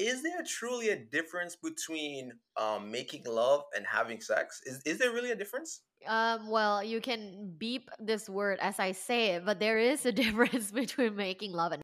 is there truly a difference between um, making love and having sex? Is is there really a difference? Um, well, you can beep this word as I say it, but there is a difference between making love and.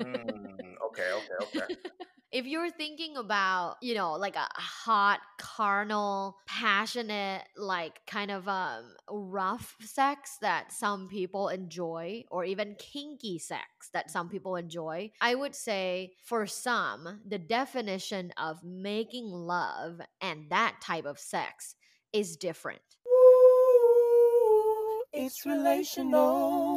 Mm, okay, okay, okay. if you're thinking about, you know, like a hot, carnal, passionate, like kind of um rough sex that some people enjoy, or even kinky sex that some people enjoy, I would say for some, the definition of making love and that type of sex is different. It's relational.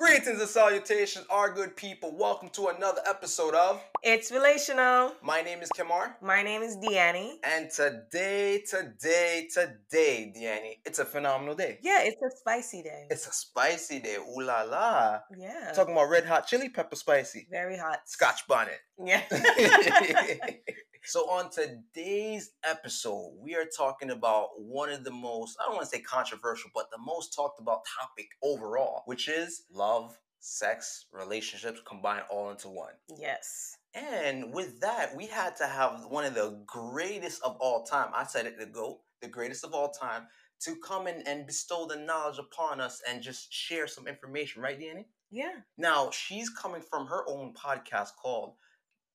Greetings and salutations, our good people. Welcome to another episode of It's relational. My name is Kamar. My name is Deannie. And today, today, today, Deannie, it's a phenomenal day. Yeah, it's a spicy day. It's a spicy day. Ooh la la. yeah. Talking about red hot chili pepper spicy. very hot. Scotch bonnet. Yeah. so on today's episode, we are talking about one of the most, I don't want to say controversial, but the most talked about topic overall, which is love, sex, relationships combined all into one. yes. And with that, we had to have one of the greatest of all time. I said it, the GOAT, the greatest of all time, to come in and bestow the knowledge upon us and just share some information, right, Danny? Yeah. Now, she's coming from her own podcast called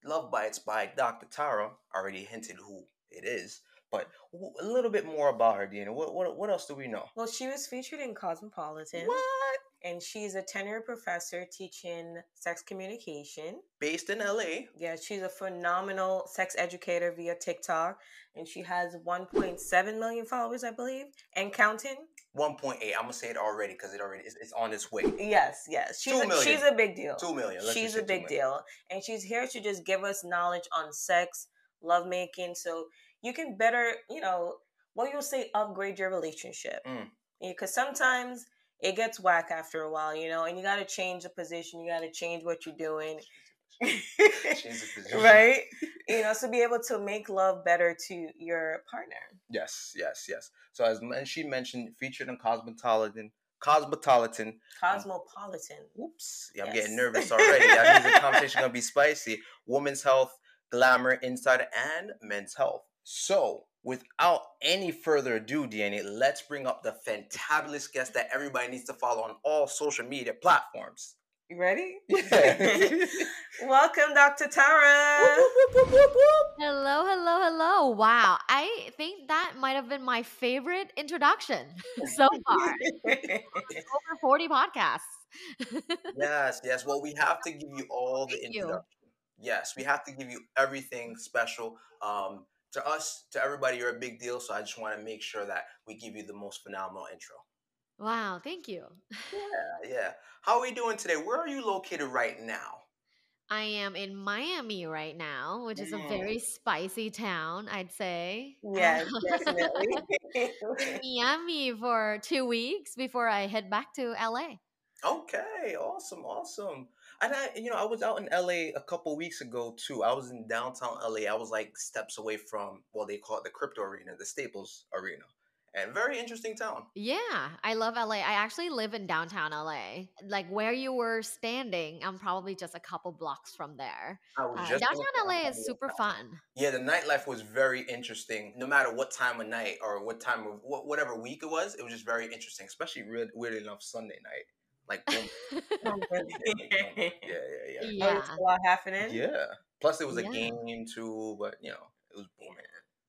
Love Bites by Dr. Tara. Already hinted who it is, but w- a little bit more about her, Deanna. What, what, what else do we know? Well, she was featured in Cosmopolitan. What? And she's a tenured professor teaching sex communication. Based in LA. Yeah, she's a phenomenal sex educator via TikTok. And she has 1.7 million followers, I believe, and counting. 1.8. I'm gonna say it already because it already is it's on its way. Yes, yes. She's, Two a, she's a big deal. Two million. Let's she's a big deal and she's here to just give us knowledge on sex lovemaking so you can better you know what you'll say upgrade your relationship Mm. because sometimes it gets whack after a while you know and you got to change the position you got to change what you're doing Change the position. right you know so be able to make love better to your partner Yes, yes, yes. So as she mentioned, featured in Cosmopolitan. Cosmopolitan. Um, cosmopolitan Oops, yeah, I'm Yes. getting nervous already. That means the conversation gonna be spicy. Women's health, glamour, insider, and men's health. So, without any further ado, Danny, let's bring up the fantabulous guest that everybody needs to follow on all social media platforms. you ready Yeah. welcome dr tara Hello, hello, hello. Wow. I think that might have been my favorite introduction so far. Over 40 podcasts. yes, yes. Well, we have to give you all the Thank you. introduction. Yes, we have to give you everything special. Um, to us, to everybody, you're a big deal. So I just want to make sure that we give you the most phenomenal intro. wow, thank you. Yeah, yeah. How are we doing today? Where are you located right now? I am in Miami right now, which is a Mm. very spicy town, I'd say. yes definitely Miami for two weeks before I head back to LA. Okay, awesome, awesome. And I, you know, I was out in LA a couple weeks ago too. I was in downtown LA. I was like steps away from, well, they call it the crypto arena, the Staples Arena, and very interesting town. Yeah, I love LA. I actually live in downtown LA. Like where you were standing, I'm probably just a couple blocks from there. I was Uh, just downtown LA is super fun. Yeah, the nightlife was very interesting. No matter what time of night or what time of wh- whatever week it was, it was just very interesting. Especially weird, weirdly enough, Sunday night. Like, yeah, yeah, yeah, oh, yeah. Yeah. There's a lot happening. Yeah. Plus, it was a Yeah. game too, but you know, it was booming.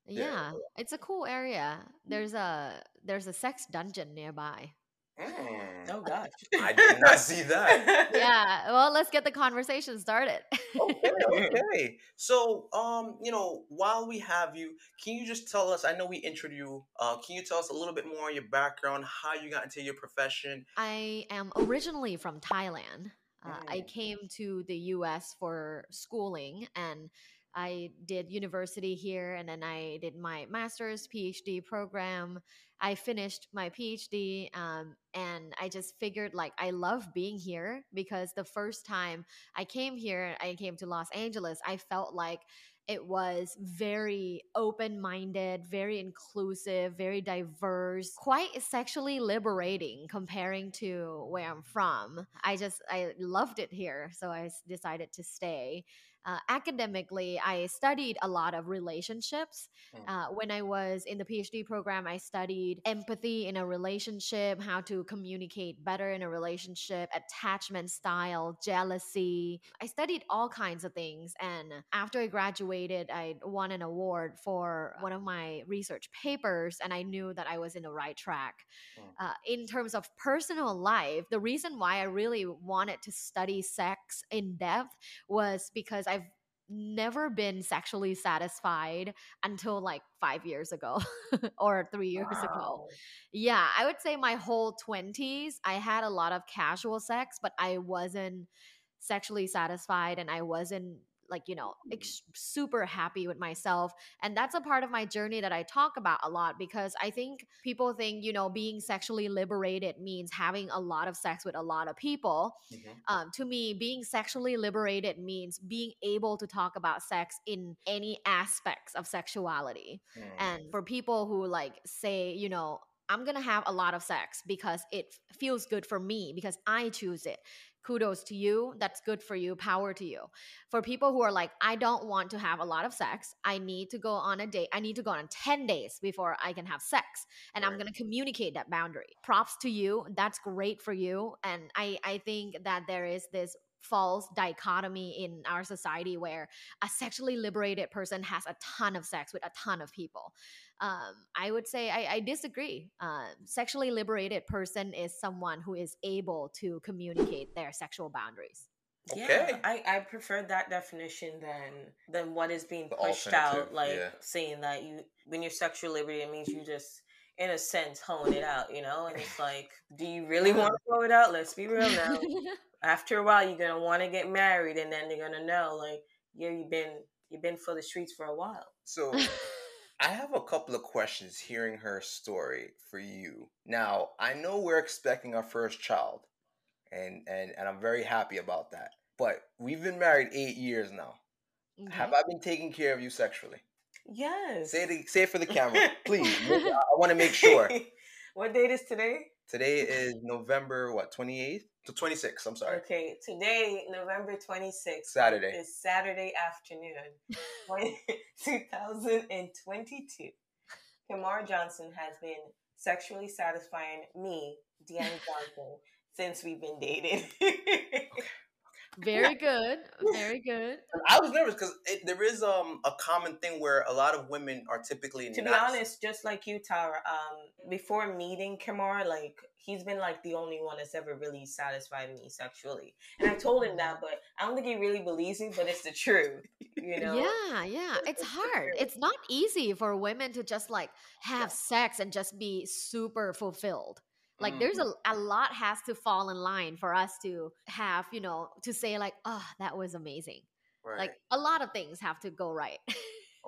Yeah, Yeah. it's a cool area. There's a there's a sex dungeon nearby. Mm. Oh gosh. I did not see that. Yeah, well, let's get the conversation started. okay, okay. So, um, you know, while we have you, can you just tell us? I know we introduced you. Uh, can you tell us a little bit more on your background, how you got into your profession? I am originally from Thailand. Uh, I Mm. came to the US for schooling and I did university here and then I did my master's PhD program. I finished my PhD um, and I just figured like I love being here because the first time I came here, I came to Los Angeles, I felt like it was very open minded, very inclusive, very diverse, quite sexually liberating comparing to where I'm from. I just, I loved it here. So I decided to stay. Uh, academically, I studied a lot of relationships. Mm. Uh, when I was in the PhD program, I studied empathy in a relationship, how to communicate better in a relationship, attachment style, jealousy. I studied all kinds of things. And after I graduated, I won an award for one of my research papers, and I knew that I was in the right track. Mm. Uh, in terms of personal life, the reason why I really wanted to study sex in depth was because I've never been sexually satisfied until like five years ago or three years ago. Yeah, I would say my whole 20s, I had a lot of casual sex, but I wasn't sexually satisfied and I wasn't like, you know, ex- super happy with myself. And that's a part of my journey that I talk about a lot because I think people think, you know, being sexually liberated means having a lot of sex with a lot of people Mhm. um, to me, being sexually liberated means being able to talk about sex in any aspects of sexuality. Mm. And for people who like say, you know, I'm gonna have a lot of sex because it feels good for me because I choose it. Kudos to you. That's good for you. Power to you. For people who are like, I don't want to have a lot of sex. I need to go on a date. I need to go on 10 days before I can have sex and i'm going to communicate that boundary props to you that's great for you and i i think that there is this false dichotomy in our society where a sexually liberated person has a ton of sex with a ton of people um, i would say i, I disagree uh, sexually liberated person is someone who is able to communicate their sexual boundaries Okay. Yeah, I, I prefer that definition than than what is being The pushed out, like yeah. saying that you when you're sexual liberty, it means you just in a sense hone it out, you know. And it's like, do you really want to hone it out? Let's be real now. After a while, you're gonna want to get married, and then they're gonna know, like, yeah, you've been you've been for the streets for a while. So I have a couple of questions hearing her story for you. Now, I know we're expecting our first child, and and and I'm very happy about that. But we've been married eight years now. Have mm-hmm. I been taking care of you sexually? Yes. Say it, say it for the camera, please. I want to make sure. what date is today? Today is November what 28th to 26th. I'm sorry. Okay, today, November 26th. Saturday. Is Saturday afternoon, 2022. Kamar Johnson has been sexually satisfying me, Deanna Johnson, since we've been dating. very good very good I was nervous because there is um a common thing where a lot of women are typically to be honest, just like you, Tara, um, before meeting Kamar, like he's been like the only one that's ever really satisfied me sexually. And I told him that, but I don't think he really believes me, but it's the truth. You know? Yeah, yeah. It's hard. It's not easy for women to just like have sex and just be super fulfilled. Like there's a, a lot has to fall in line for us to have, you know, to say like, oh, that was amazing. Right. Like a lot of things have to go right.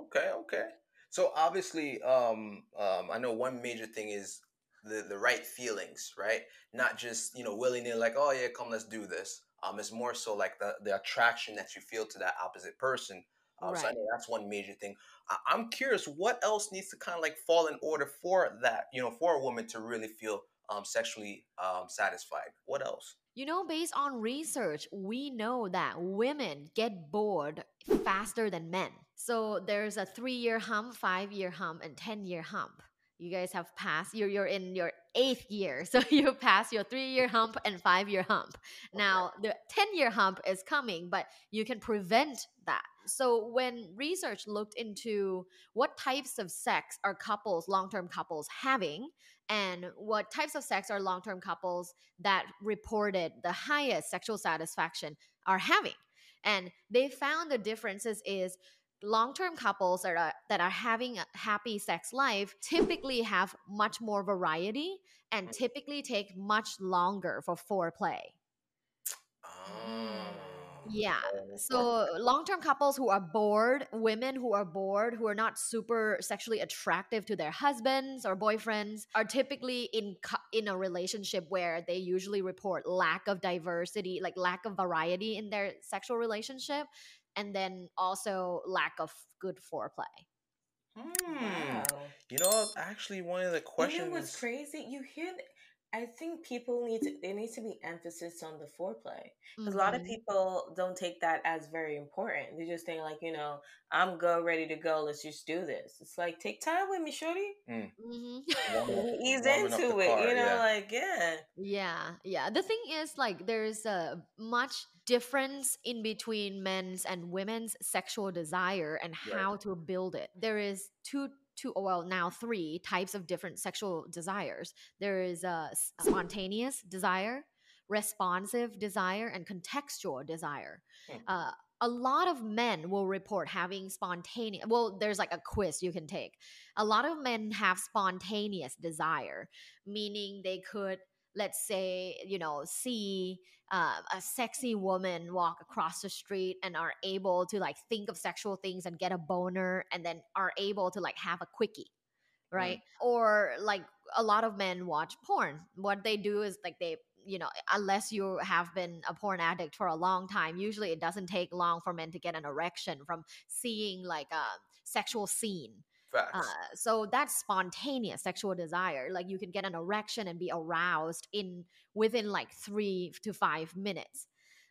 Okay, okay. So obviously, um, um, I know one major thing is the the right feelings, right? Not just you know willy nilly like, oh yeah, come let's do this. Um, it's more so like the the attraction that you feel to that opposite person. Um, So I Right. know that's one major thing. I, I'm curious, what else needs to kind of like fall in order for that? You know, for a woman to really feel um sexually um satisfied. What else? You know, based on research, we know that women get bored faster than men. So there's a three year hump, five year hump, and 10 year hump. You guys have passed, you're, you're in your eighth year. So you passed your three year hump and five year hump. Now, the 10 year hump is coming, but you can prevent that. So when research looked into what types of sex are couples, long term couples, having, and what types of sex are long term couples that reported the highest sexual satisfaction are having. And they found the differences is long-term couples that are that are having a happy sex life typically have much more variety and typically take much longer for foreplay. Oh. Yeah. Oh, so long-term couples who are bored, women who are bored, who are not super sexually attractive to their husbands or boyfriends, are typically in in a relationship where they usually report lack of diversity, like lack of variety in their sexual relationship, and then also lack of good foreplay. Hmm. Wow. You know, actually, one of the You questions. know what's crazy? You hear th- I think people need to there needs to be emphasis on the foreplay because a lot of people don't take that as very important. They just think like you know I'm good, ready to go. Let's just do this. It's like take time with me, shorty. Mm. Mm-hmm. Ease into it, car, you know, yeah. like yeah. Yeah, yeah. The thing is, like, there's a much difference in between men's and women's sexual desire and Right. how to build it. There is two, two, well, now three types of different sexual desires. there is a spontaneous desire, responsive desire, and contextual desire. Hmm. Uh, a lot of men will report having spontaneous. Well, there's like a quiz you can take. A lot of men have spontaneous desire, meaning they could let's say you know see uh, a sexy woman walk across the street and are able to like think of sexual things and get a boner and then are able to like have a quickie right. or like a lot of men watch porn. What they do is like they you know unless you have been a porn addict for a long time usually it doesn't take long for men to get an erection from seeing like a sexual scene. Uh, so that's spontaneous sexual desire. Like you can get an erection and be aroused in within like three to five minutes.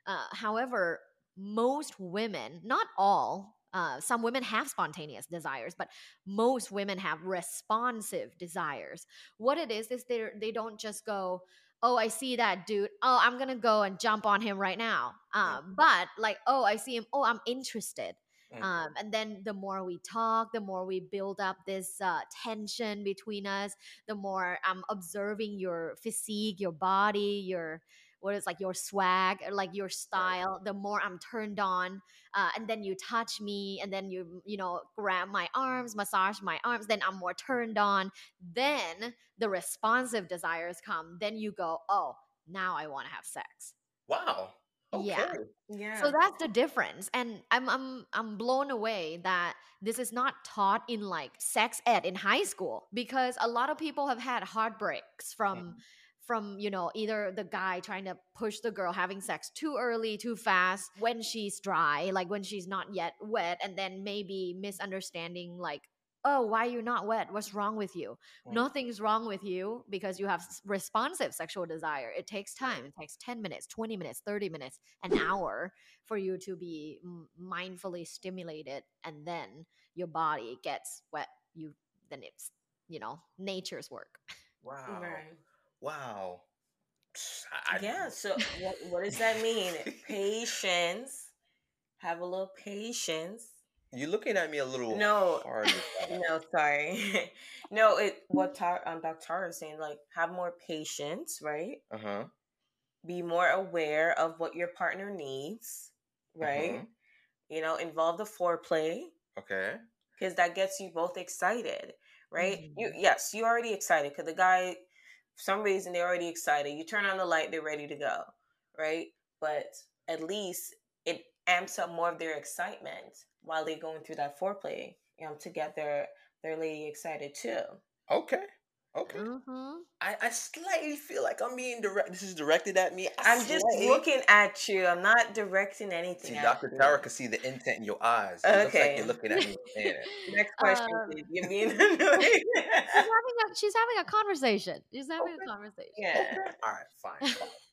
Uh, however, most women, not all, uh, some women have spontaneous desires, but most women have responsive desires. What it is is they they don't just go, oh, I see that dude. Oh, I'm gonna go and jump on him right now. Um, but like, oh, I see him. Oh, I'm interested. Mm. Um, and then the more we talk, the more we build up this uh, tension between us. The more I'm observing your physique, your body, your what is like your swag, or like your style. The more I'm turned on, uh, and then you touch me, and then you you know grab my arms, massage my arms. Then I'm more turned on. Then the responsive desires come. Then you go, oh, now I want to have sex. wow. Okay. Yeah. Yeah. So that's the difference. And I'm I'm I'm blown away that this is not taught in like sex ed in high school because a lot of people have had heartbreaks from from you know either the guy trying to push the girl having sex too early too fast when she's dry like when she's not yet wet and then maybe misunderstanding like oh why you're not wet what's wrong with you nothing's wrong with you because you have responsive sexual desire it takes time it takes 10 minutes 20 minutes 30 minutes an hour for you to be mindfully stimulated and then your body gets wet you then it's you know nature's work Wow. Right. Wow. I, I- Yeah. So what, what does that mean? Patience. Have a little patience. You're looking at me a little No. hard. No, sorry. no, it what Tar, um, Dr. Tara is saying, like, have more patience, right? Uh-huh. Be more aware of what your partner needs, right? Mhm. You know, involve the foreplay Okay. because that gets you both excited, right? You Mhm. yes, you're already excited because the guy, for some reason, they're already excited. You turn on the light, they're ready to go, right? But at least it amps up more of their excitement while they're going through that foreplay, you know, to get their their lady excited too. Okay. Okay. mm-hmm. I, I slightly feel like I'm being direct. This is directed at me. I I'm just looking at you. I'm not directing anything. See, Dr. you. Tara can see the intent in your eyes. It looks like Okay. you're looking at me. Next question, Um, please. You're being she's having a she's having a conversation she's having Okay. a conversation yeah. Okay. All right. Fine. Fine.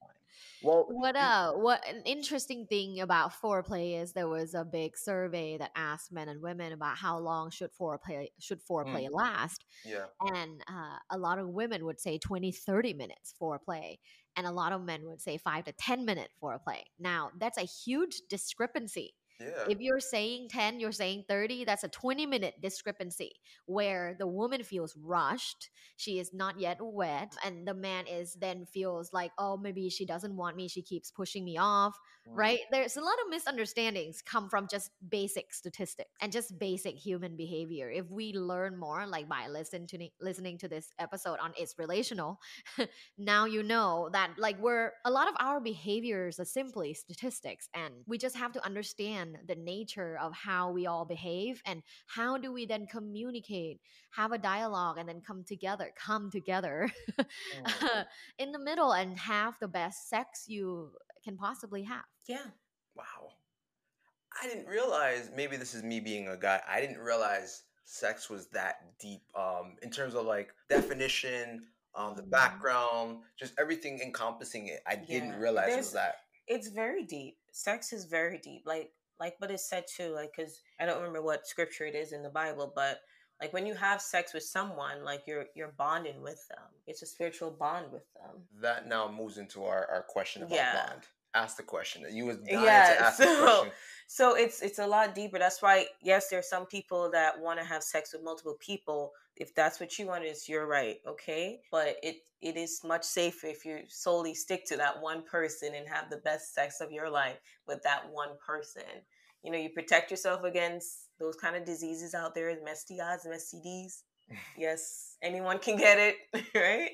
Well, What uh what an interesting thing about foreplay is there was a big survey that asked men and women about how long should foreplay should foreplay last yeah. and uh, a lot of women would say 20 30 minutes foreplay and a lot of men would say 5 to 10 minute foreplay. Now, that's a huge discrepancy. Yeah. If you're saying 10, you're saying 30, that's a 20 minute discrepancy where the woman feels rushed. She is not yet wet. And the man is then feels like, oh, maybe she doesn't want me. She keeps pushing me off, Mm. right? There's a lot of misunderstandings come from just basic statistics and just basic human behavior. If we learn more, like by listening to, listening to this episode on It's Relational, now you know that like we're a lot of our behaviors are simply statistics and we just have to understand the nature of how we all behave and how do we then communicate have a dialogue and then come together come together in the middle and have the best sex you can possibly have Yeah. Wow. I didn't realize maybe this is me being a guy. I didn't realize sex was that deep um in terms of like definition um, the Mhm. background, just everything encompassing it. I didn't Yeah. realize it was that. it's very deep. Sex is very deep. Like like what is said too. Like because I don't remember what scripture it is in the Bible, but like when you have sex with someone, like you're you're bonding with them. It's a spiritual bond with them. That now moves into our, our question about Yeah. bond. Ask the question. You was dying Yeah, to ask the question. So it's it's a lot deeper. That's why yes, there's some people that want to have sex with multiple people. If that's what you want, is you're right, okay? But it it is much safer if you solely stick to that one person and have the best sex of your life with that one person. You know, you protect yourself against those kind of diseases out there, STIs and STDs. Yes, anyone can get it, right?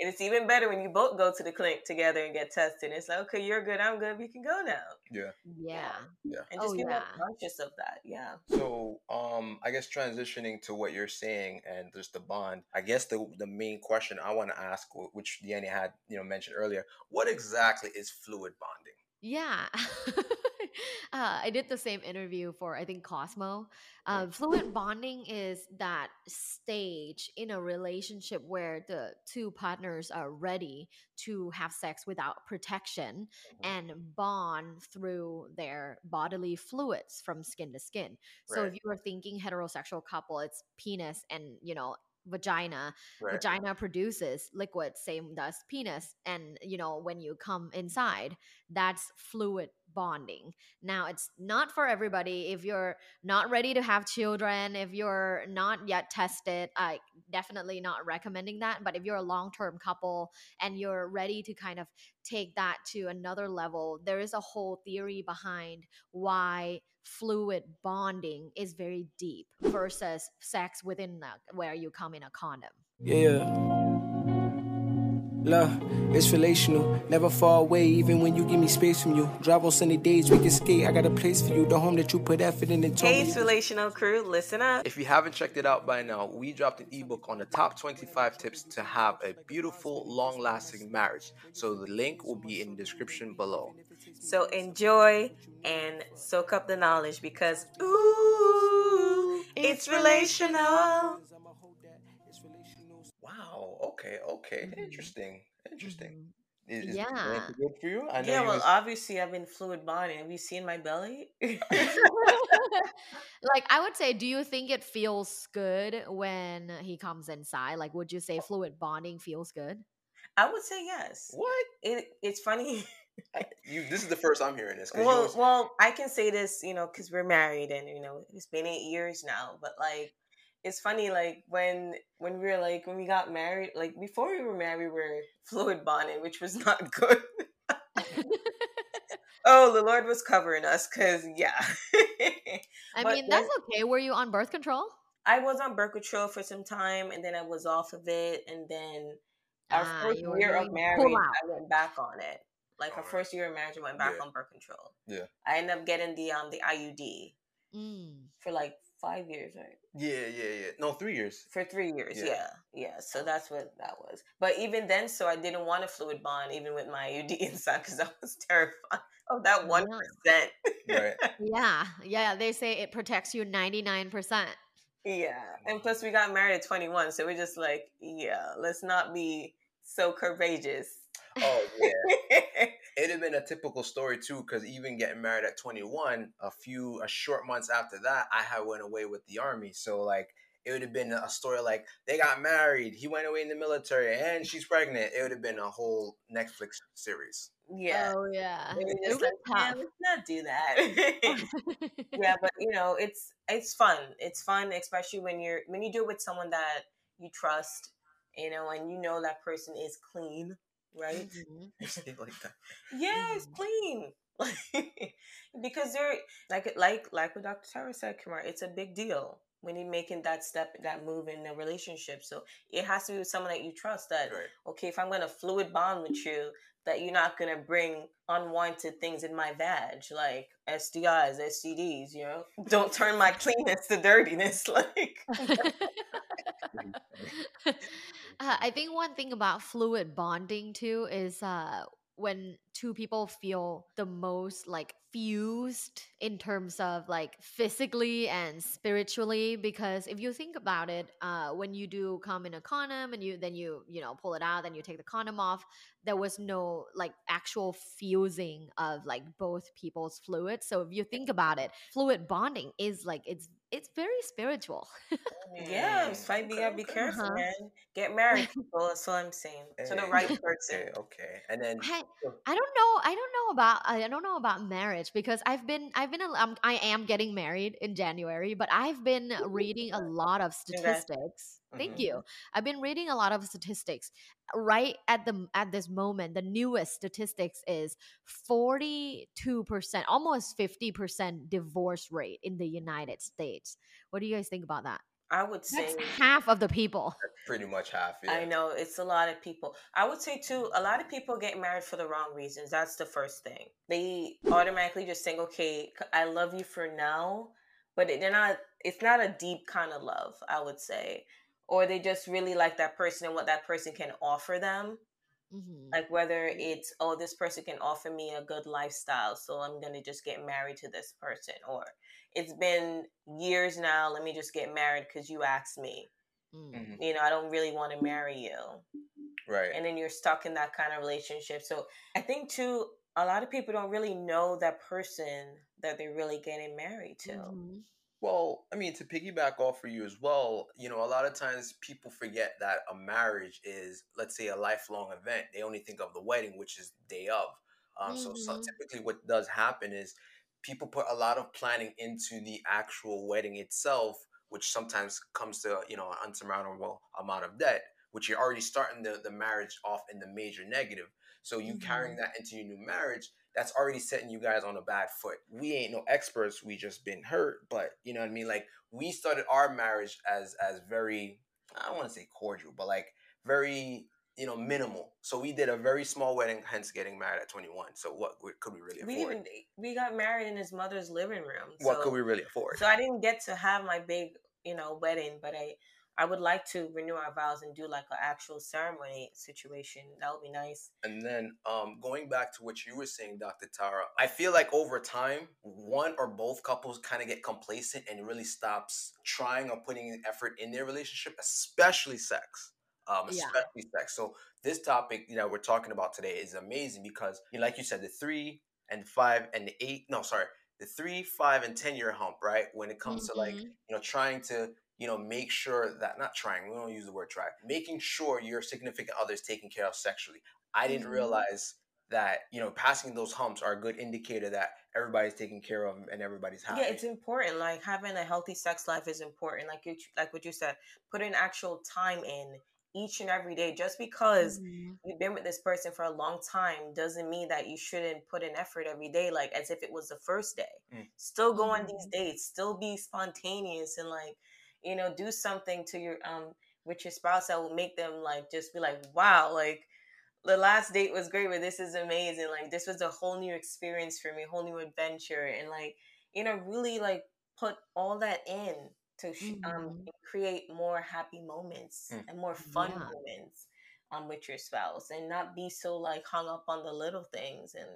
And it's even better when you both go to the clinic together and get tested. It's like, okay, you're good, I'm good, we can go now Yeah. Yeah. Yeah. and just Oh, be more yeah. conscious of that. Yeah. So, um, I guess transitioning to what you're saying and just the bond. I guess the the main question I want to ask, wh- which Deanna had you know mentioned earlier, what exactly is fluid bonding? Yeah. uh, I did the same interview for, I think, Cosmo. Uh, fluid bonding is that stage in a relationship where the two partners are ready to have sex without protection and bond through their bodily fluids from skin to skin. So if you are thinking heterosexual couple, it's penis and, you know, vagina Right. vagina produces liquid same does penis and you know when you come inside that's fluid bonding now it's not for everybody if you're not ready to have children if you're not yet tested i definitely not recommending that but if you're a long-term couple and you're ready to kind of take that to another level there is a whole theory behind why fluid bonding is very deep versus sex within the, where you come in a condom Yeah. Love, it's relational. Never far away, even when you give me space from you. Drive on sunny days, we can skate. I got a place for you. The home that you put effort in and told Hey, me. it's relational crew. Listen up. If you haven't checked it out by now, we dropped an ebook on the top 25 tips to have a beautiful, long lasting marriage. So the link will be in the description below. So enjoy and soak up the knowledge because ooh, it's relational. Wow. Okay. Okay. Mm-hmm. Interesting. Interesting. Mm-hmm. Is, is Yeah. pregnancy good for you? I know Yeah, you well, was- obviously I've been fluid bonding. Have you seen my belly? like I would say, do you think it feels good when he comes inside? Like, would you say fluid bonding feels good? I would say yes. what? It, it's funny. I- You. This is the first I'm hearing this. well, was- well, I can say this, you know, because we're married and you know it's been eight years now. But like, it's funny, like when when we were like when we got married, like before we were married, we were fluid bonding, which was not good. oh, the Lord was covering us, cause yeah. I mean, that's then- okay. Were you on birth control? I was on birth control for some time, and then I was off of it, and then our Ah, first you were year of marriage. I went back on it. Like our Alright. first year of marriage, I went back Yeah. on birth control. Yeah. I ended up getting the um the IUD Mm. for like five years, right? yeah, yeah, yeah. No, three years. For three years, Yeah. yeah. yeah, So that's what that was. But even then, so I didn't want a fluid bond, even with my IUD inside, because I was terrified of that one percent. Right. Yeah, yeah. They say it protects you ninety nine percent. Yeah, and plus we got married at twenty one, so we're just like, yeah, let's not be so courageous. Oh yeah. It'd have been a typical story too, because even getting married at 21, a few a short months after that, I had went away with the army. So like it would have been a story like they got married, he went away in the military, and she's pregnant. It would have been a whole Netflix series. yeah. Oh yeah. We were It was like, "Man, let's not do that. yeah, but you know, it's it's fun. It's fun, especially when you're when you do it with someone that you trust, you know, and you know that person is clean, right? Mhm. You say it like that. yeah, it's clean. because they're like like like what Dr. Tara said, Kamar, it's a big deal when you're making that step, that move in a relationship. So it has to be with someone that you trust. That Right. okay, if I'm gonna fluid bond with you, that you're not gonna bring unwanted things in my vag, like STIs, STDs. You know, don't turn my cleanness to dirtiness. Like, uh, I think one thing about fluid bonding too is uh, when two people feel the most like fused in terms of like physically and spiritually because if you think about it uh, when you do come in a condom and you then you you know pull it out then you take the condom off there was no like actual fusing of like both people's fluids. So if you think about it fluid bonding is like it's it's very spiritual yeah, it's fine. You gotta be careful, Uh-huh. man. Get married, people. That's all I'm saying. To the right person. okay, okay. And then I, I don't know I don't know about I don't know about marriage because I've been I've been a- um, I am getting married in January but I've been reading a lot of Congrats. statistics thank Mhm. you I've been reading a lot of statistics right at the at this moment the newest statistics is 42% almost 50% divorce rate in the United States what do you guys think about that I would say that's half of the people pretty much half. Yeah. I know it's a lot of people. I would say too, a lot of people get married for the wrong reasons. That's the first thing. They automatically just think, okay, I love you for now, but they're not. It's not a deep kind of love, I would say, or they just really like that person and what that person can offer them. Mhm. Like whether it's oh, this person can offer me a good lifestyle, so I'm gonna just get married to this person, or it's been years now. Let me just get married because you asked me. Mm. Mhm. You know, I don't really want to marry you Right. and then you're stuck in that kind of relationship. So I think too, a lot of people don't really know that person that they're really getting married to. Mhm. Well, I mean, to piggyback off for you as well, you know, a lot of times people forget that a marriage is, let's say, a lifelong event. They only think of the wedding, which is day of. Um, so, so Mhm. typically, what does happen is people put a lot of planning into the actual wedding itself, which sometimes comes to you know an unsurmountable amount of debt, which you're already starting the, the marriage off in the major negative. So you carrying Mhm. that into your new marriage, that's already setting you guys on a bad foot. We ain't no experts. We just been hurt, but you know what I mean. Like we started our marriage as as very I don't want to say cordial, but like very you know minimal. So we did a very small wedding, hence getting married at 21. So what could we really afford? We even we got married in his mother's living room. what could we really afford? So I didn't get to have my big, you know, wedding, but I I would like to renew our vows and do like an actual ceremony situation. That would be nice. And then um, going back to what you were saying, Dr. Tara, I feel like over time, one or both couples kind of get complacent and really stops trying or putting in effort in their relationship, especially sex. Um, Yeah. especially sex. So this topic you know we're talking about today is amazing because, you know, like you said, the three and five and the eight. No, sorry, the three, five, and ten year hump. Right when it comes to like Mhm. you know trying to you know make sure that not trying we don't use the word try making sure your significant other is taken care of sexually i didn't Mhm. realize that you know passing those humps are a good indicator that everybody's taken care of and everybody's happy Yeah, it's important. Like having a healthy sex life is important. Like you, like what you said, put an actual time in each and every day. Just because Mhm. you've been with this person for a long time doesn't mean that you shouldn't put an effort every day, like as if it was the first day. Mm. Still go on these Mhm. dates. Still be spontaneous and like, you know, do something to your um with your spouse that will make them like just be like, wow, like the last date was great, but this is amazing. Like this was a whole new experience for me, whole new adventure, and like you know, really like put all that in to um Mhm. create more happy moments Mm. and more fun Yeah. moments um with your spouse, and not be so like hung up on the little things and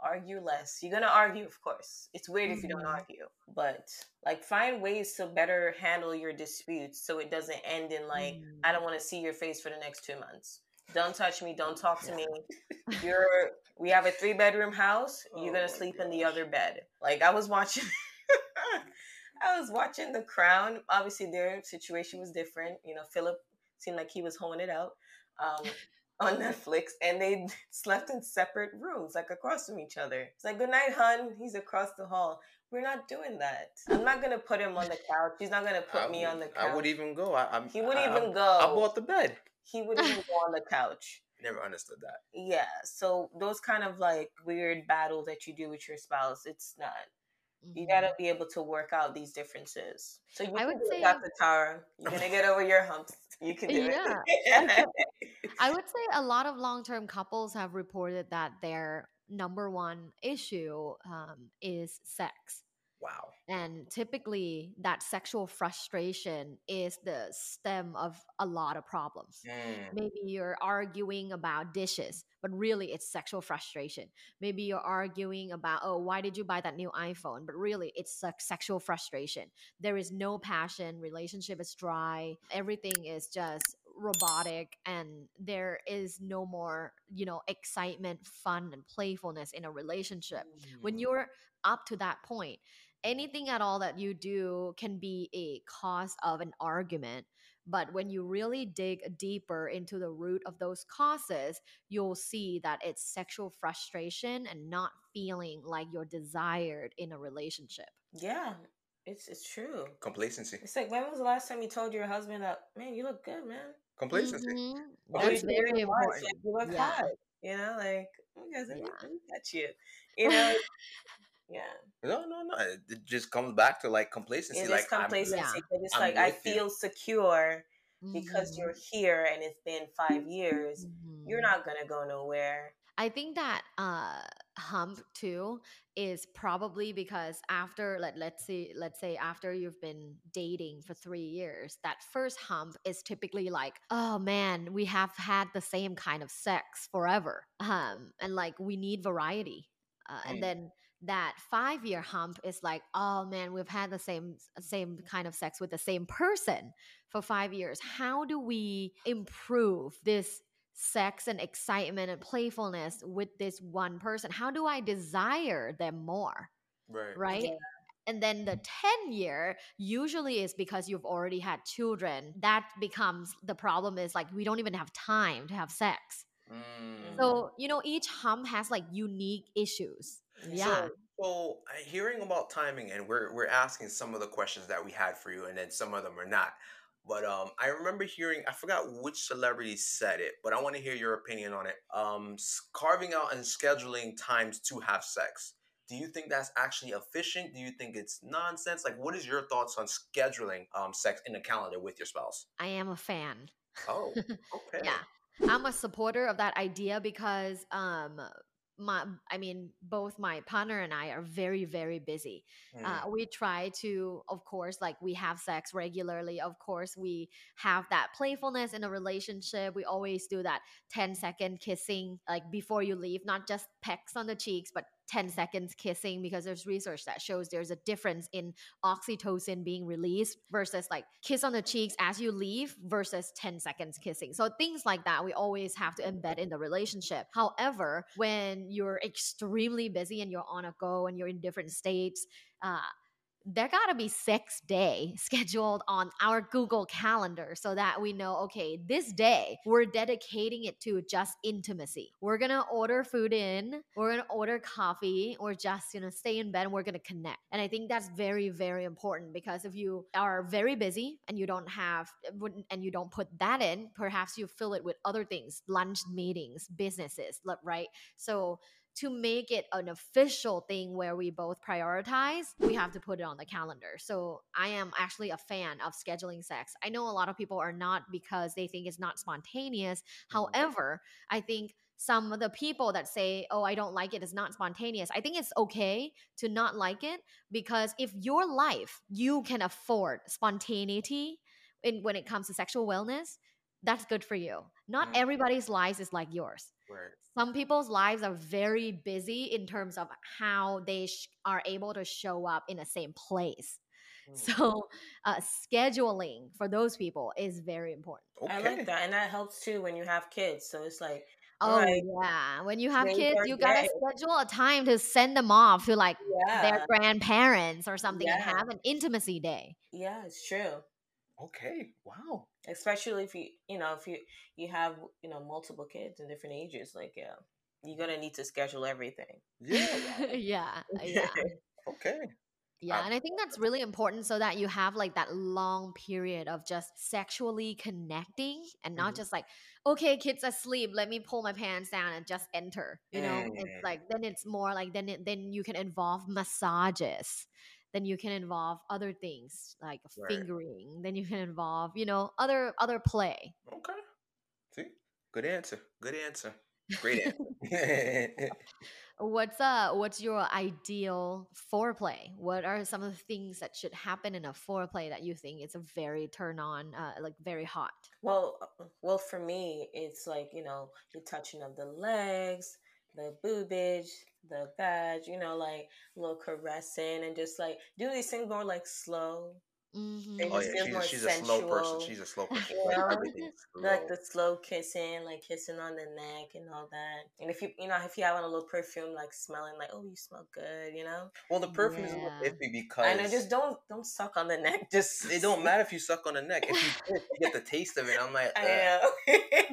argue less. You're gonna argue, of course. It's weird if you don't Mhm. argue, but like find ways to better handle your disputes so it doesn't end in like Mhm. I don't want to see your face for the next two months. Don't touch me. Don't talk to me. You're. We have a three bedroom house. You're Oh gonna my sleep in the other bed. Like I was watching. I was watching The Crown. Obviously, their situation was different. You know, Philip seemed like he was holding it out um, on Netflix, and they slept in separate rooms, like across from each other. It's like, "Good night, hun." He's across the hall. We're not doing that. I'm not gonna put him on the couch. He's not gonna put I me on the couch. I would even go. I, I'm, He wouldn't I, even I, go. I bought the bed. he wouldn't even go on the couch. Never understood that. Yeah, so those kind of like weird battles that you do with your spouse, it's not. You Mhm. gotta be able to work out these differences. So you I would say, Dr. Tara, you're gonna get over your humps. You can do Yeah. it. I would say a lot of long term couples have reported that their number one issue um, is sex. Wow. And typically, that sexual frustration is the stem of a lot of problems. Mm. Maybe you're arguing about dishes, but really it's sexual frustration. Maybe you're arguing about, oh, why did you buy that new iPhone? But really it's sexual frustration. There is no passion, relationship is dry, everything is just robotic and there is no more you know excitement fun and playfulness in a relationship when Mm. you're up to that point anything at all that you do can be a cause of an argument but when you really dig deeper into the root of those causes you'll see that it's sexual frustration and not feeling like you're desired in a relationship Yeah, it's it's true. Complacency. It's like when was the last time you told your husband that man, you look good, man? Complacency. Mhm. That's it's very Why? important You look Yeah. hot. You know, like oh, guys, let me, Yeah. let me touch you. You know, yeah. No, no, no. It it just comes back to like complacency. It is like I'm- complacency. Yeah. It's I'm like I with you. feel secure because Mhm. you're here and it's been five years. You're Mhm. not gonna go nowhere. I think that uh hump too is probably because after let let's see let's say after you've been dating for 3 years that first hump is typically like oh man we have had the same kind of sex forever um and like we need variety uh, Mm. and then that 5 year hump is like oh man we've had the same same kind of sex with the same person for 5 years. How do we improve this sex and excitement and playfulness with this one person? How do i desire them more? Right. right? Yeah. and then the 10 year usually is because you've already had children. That becomes the problem is like we don't even have time to have sex. Mm. so you know each hump has like unique issues yeah So, so hearing about timing, and we're we're asking some of the questions that we had for you, and then some of them are not. But um, I remember hearing, I forgot which celebrity said it, but I want to hear your opinion on it. Um, carving out and scheduling times to have sex. Do you think that's actually efficient? Do you think it's nonsense? Like, what is your thoughts on scheduling um sex in a calendar with your spouse? i am a fan Oh, okay. yeah i'm a supporter of that idea because um my i mean both my partner and i are very very busy. Mm, uh, we try to of course like we have sex regularly. Of course we have that playfulness in a relationship. We always do that 10 second kissing like before you leave not just pecks on the cheeks but 10 seconds kissing because there's research that shows there's a difference in oxytocin being released versus like kiss on the cheeks as you leave versus 10 seconds kissing. So things like that we always have to embed in the relationship. However when you're extremely busy and you're on a go and you're in different states uh, there gotta be sex day scheduled on our Google Calendar so that we know, okay, this day we're dedicating it to just intimacy. We're gonna order food in, we're gonna order coffee, or just know stay in bed and we're gonna connect. And I think that's very, very important because if you are very busy and you don't have and you don't put that in, perhaps you fill it with other things, lunch meetings, businesses, right? So to make it an official thing where we both prioritize, we have to put it on the calendar. So I am actually a fan of scheduling sex. I know a lot of people are not because they think it's not spontaneous. Mm-hmm. However, I think some of the people that say, oh, I don't like it, it's not spontaneous. I think it's okay to not like it because if your life, you can afford spontaneity in, when it comes to sexual wellness, that's good for you. Not everybody's lives is like yours Right. some people's lives are very busy in terms of how they sh- are able to show up in the same place. Mm. So, uh, scheduling for those people is very important. I like that, and that helps too when you have kids. So it's like, Oh, Alright. yeah. When you have They kids, you got to gay. schedule a time to send them off to like yeah, their grandparents or something and have an intimacy day. yeah, it's true. Okay. Wow. Especially if you, you know, if you you have you know multiple kids in different ages, like yeah, you're gonna need to schedule everything. Yeah. yeah. Yeah. okay. Yeah, Um, and I think that's really important so that you have like that long period of just sexually connecting and not Mhm. just like, okay, kids asleep, let me pull my pants down and just enter. You know, Mm. it's like then it's more like then it, then you can involve massages. Then you can involve other things like Right. fingering. Then you can involve, you know, other other play. Okay. See? Good answer. Good answer. Great answer. What's uh what's your ideal foreplay? What are some of the things that should happen in a foreplay that you think it's a very turn on, uh, like very hot? Well, uh, well, for me, it's like you know the touching of the legs, the boobage, the badge, you know, like a little caressing and just like do these things more like slow. Mm-hmm. Oh yeah, feels she's, more a- she's a slow person. She's a slow person. You Like, know? everything's Like the slow kissing, like kissing on the neck and all that. And if you, you know, if you have on a little perfume, like smelling like, oh, you smell good, you know. Well, the perfume is a little iffy because I know, just don't don't suck on the neck. Just it don't matter if you suck on the neck. If you, kiss, you get the taste of it, I'm like, I "Ugh."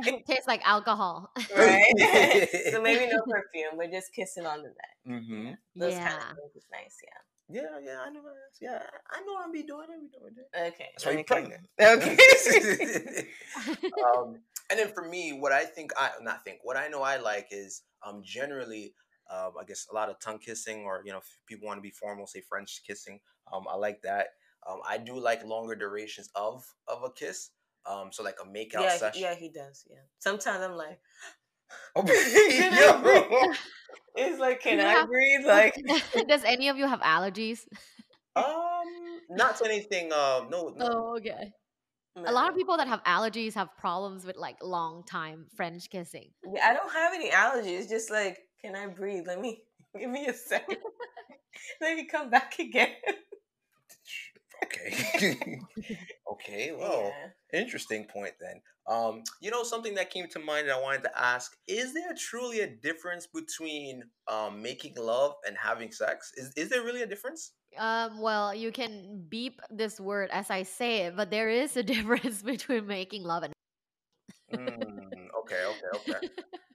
know. Tastes like alcohol. right? so maybe no perfume, but just kissing on the neck. Mm-hmm. Those yeah. kind of things is nice, yeah. Yeah, yeah, I know. Yeah, I know. I'll be doing. I'll be doing it. Okay. That's why you're pregnant. Okay. um, and then for me, what I think I not think what I know I like is um generally um I guess a lot of tongue kissing or you know if people want to be formal say French kissing um I like that um I do like longer durations of of a kiss um so like a make out yeah, session he, yeah, he does. Yeah. Sometimes I'm like, Oh, yo. It's like, can I have- breathe? Like, Does any of you have allergies? um not to anything um no no Oh, okay. A lot of people that have allergies have problems with like long time French kissing. Yeah, I don't have any allergies. Just like, can I breathe? Let me give me a second. Let me come back again. Okay okay well Yeah. Interesting point then. Um, you know, something that came to mind that I wanted to ask, is there truly a difference between um making love and having sex? Is is there really a difference? Um, well, you can beep this word as I say it, but there is a difference between making love and Mm, okay, okay, okay.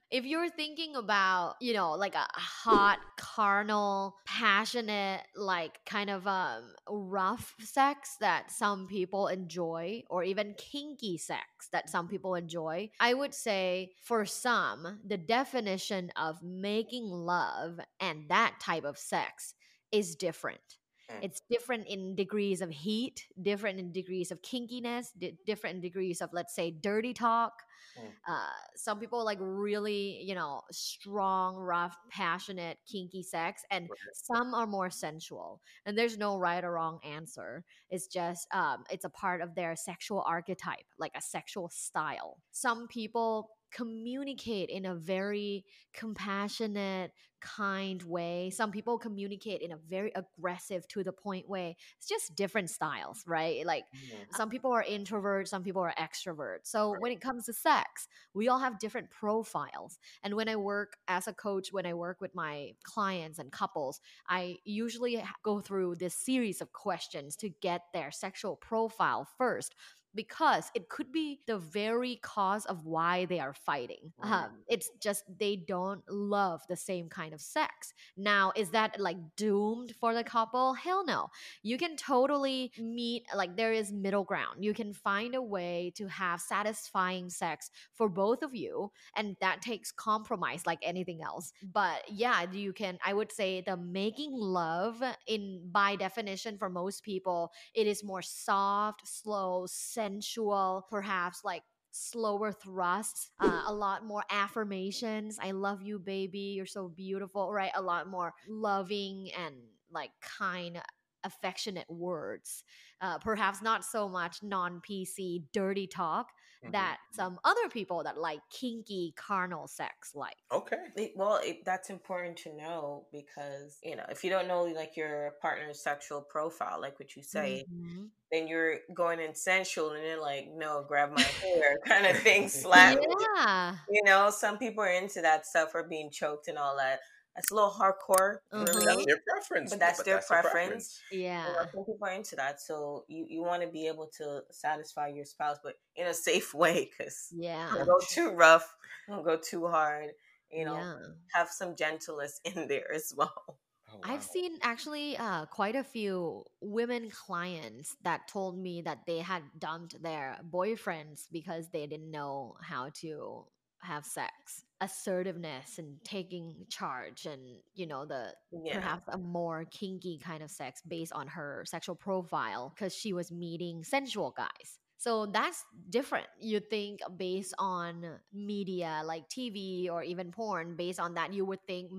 If you're thinking about you know like a hot carnal passionate like kind of um rough sex that some people enjoy or even kinky sex that some people enjoy i would say for some the definition of making love and that type of sex is different Mm. it's different in degrees of heat different in degrees of kinkiness di- different in degrees of let's say dirty talk Mm. uh, some people like really you know strong rough passionate kinky sex and Right. some are more sensual and there's no right or wrong answer it's just um, it's a part of their sexual archetype like a sexual style some people communicate in a very compassionate kind way. Some people communicate in a very aggressive to the point way. It's just different styles right? Like Mhm. some people are introverts some people are extroverts. So when it comes to sex we all have different profiles. And when i work as a coach when i work with my clients and couples i usually go through this series of questions to get their sexual profile first because it could be the very cause of why they are fighting. Mm. Um, it's just they don't love the same kind of sex. Now, is that like doomed for the couple? Hell no. You can totally meet, like, there is middle ground. You can find a way to have satisfying sex for both of you. And that takes compromise like anything else. But yeah, you can, I would say the making love, in by definition, for most people, it is more soft, slow, sensual, perhaps like slower thrusts, uh, a lot more affirmations. I love you, baby. You're so beautiful, right? A lot more loving and like kind, affectionate words. Uh, perhaps not so much non PC dirty talk Mhm. that some other people that like kinky carnal sex like. Okay. It- well, it, that's important to know because you know if you don't know like your partner's sexual profile, like what you say, Mhm. then you're going in sensual and you're like, no, grab my hair, kind of thing, slap. Yeah. You know, some people are into that stuff or being choked and all that. That's a little hardcore for Mhm. That's me. their preference. But that's their their preference. Yeah. Some people are into that, so you, you want to be able to satisfy your spouse, but in a safe way, because Yeah. don't go too rough, don't go too hard. You know, yeah. have some gentleness in there as well. Oh, I've seen actually uh, quite a few women clients that told me that they had dumped their boyfriends because they didn't know how to have sex. Assertiveness and taking charge, and you know, the Yeah. perhaps a more kinky kind of sex based on her sexual profile because she was meeting sensual guys. So that's different. You think based on media like TV or even porn, based on that, you would think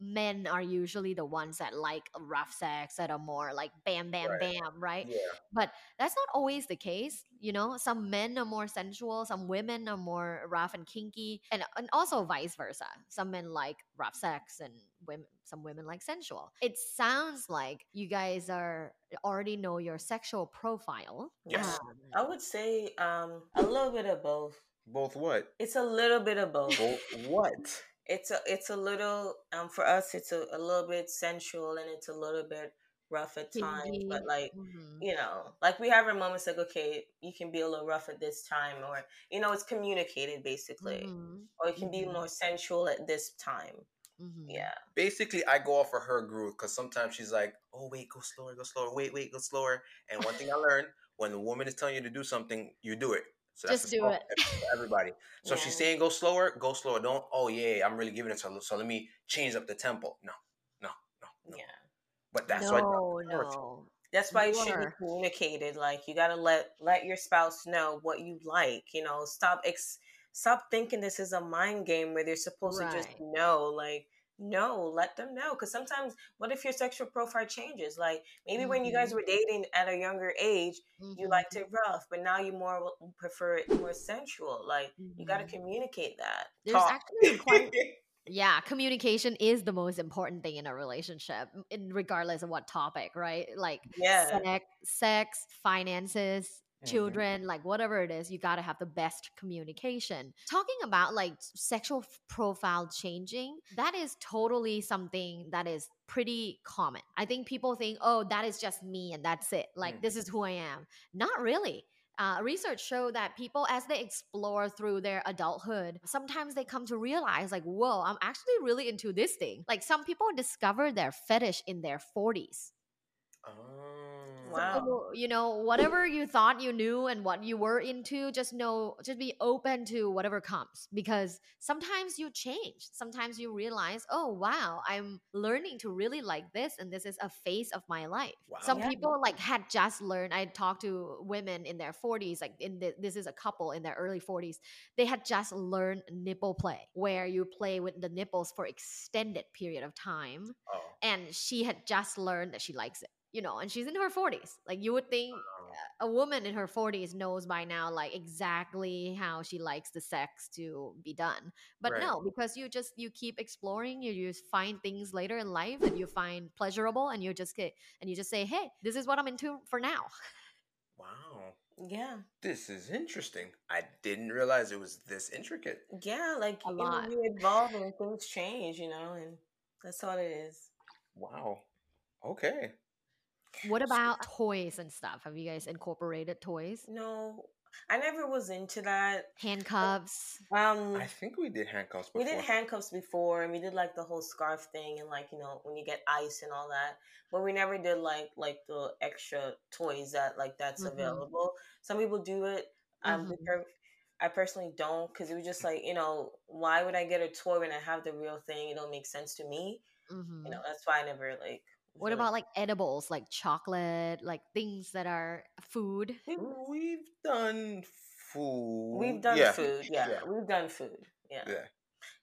men are usually the ones that like rough sex that are more like bam, bam, Right. bam, right? Yeah. But that's not always the case. You know, some men are more sensual, some women are more rough and kinky, and, and also vice versa. Some men like rough sex and women some women like sensual. It sounds like you guys are already know your sexual profile. Yes. Um, I would say um a little bit of both. Both what? It's a little bit of both. Both what? It's a it's a little um for us it's a, a little bit sensual and it's a little bit rough at times, kinky. but like Mhm. you know, like we have our moments like okay, you can be a little rough at this time, or you know, it's communicated basically, Mhm. or it can be Mhm. more sensual at this time. Mhm. Yeah, Basically, I go off of her groove because sometimes she's like, "Oh wait, go slower, go slower. Wait, wait, go slower." And one thing I learned: when the woman is telling you to do something, you do it. So Just do it. everybody. So if she's saying go slower, go slower. Don't. Oh yeah, I'm really giving it to her. So let me change up the tempo. No, no, no, no. yeah. But that's no, no. That's why it should be communicated. Like you gotta let let your spouse know what you like. You know, stop ex stop thinking this is a mind game where they're supposed to just know. Like, no, let them know. Because sometimes, what if your sexual profile changes? Like maybe when you guys Mhm. were dating at a younger age, you Mhm. liked it rough, but now you more prefer it more sensual. Like you gotta Mhm. communicate that. There's Talk. actually quite yeah communication is the most important thing in a relationship in regardless of what topic right like Yeah. sex, sex finances. Children like whatever it is you got to have the best communication. Talking about like sexual profile changing that is totally something that is pretty common. I think people think oh that is just me and that's it. Like Mm. this is who i am. Not really. Uh, research show that people as they explore through their adulthood sometimes they come to realize like whoa i'm actually really into this thing. Like some people discover their fetish in their 40s Oh. Wow. so, you know, whatever you thought you knew and what you were into, just know, just be open to whatever comes because sometimes you change. Sometimes you realize, oh, wow, I'm learning to really like this and this is a phase of my life. Some Yeah. people like had just learned, I talked to women in their 40s, like in the, this is a couple in their early 40s. They had just learned nipple play where you play with the nipples for extended period of time Oh. and she had just learned that she likes it you know and she's in her 40s like you would think a woman in her 40s knows by now like exactly how she likes the sex to be done but Right. no because you just you keep exploring you just find things later in life that you find pleasurable and you just get and you just say hey this is what i'm into for now Wow. Yeah. This is interesting. I didn't realize it was this intricate. Yeah, like A you know, you evolve and things change, you know, and that's all it is. Wow. Okay. What about toys and stuff have you guys incorporated toys No, I never was into that. handcuffs Um, I think we did handcuffs Before. we did handcuffs before, and we did like the whole scarf thing, and like you know when you get ice and all that. But we never did like like the extra toys that like that's Mhm. available. Some people do it. Um, Mhm. we I personally don't because it was just like you know why would I get a toy when I have the real thing? It don't make sense to me. Mhm. You know that's why I never like. What really- about like edibles like chocolate like things that are food We've done food. We've done yeah. food, yeah. Yeah. We've done food, yeah. Yeah.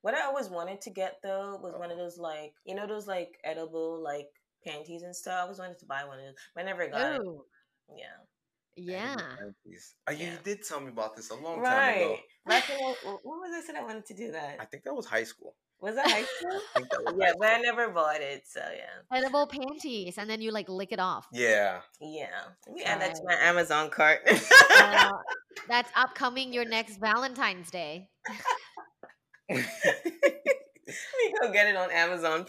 What I always wanted to get though was one of uh-huh. those like you know those like edible like panties and stuff. I always wanted to buy one of those, but I never got it. Yeah, yeah Panties. Oh, you Yeah. did tell me about this a long time ago. right. Back in what what was I said I wanted to do that? I think that was high school. Was that high school? That was yeah, high but I never bought it. So yeah, edible panties and then you like lick it off Yeah. yeah. Let me add that to my Amazon cart. Uh, that's upcoming your next valentine's day Let me go get it on Amazon.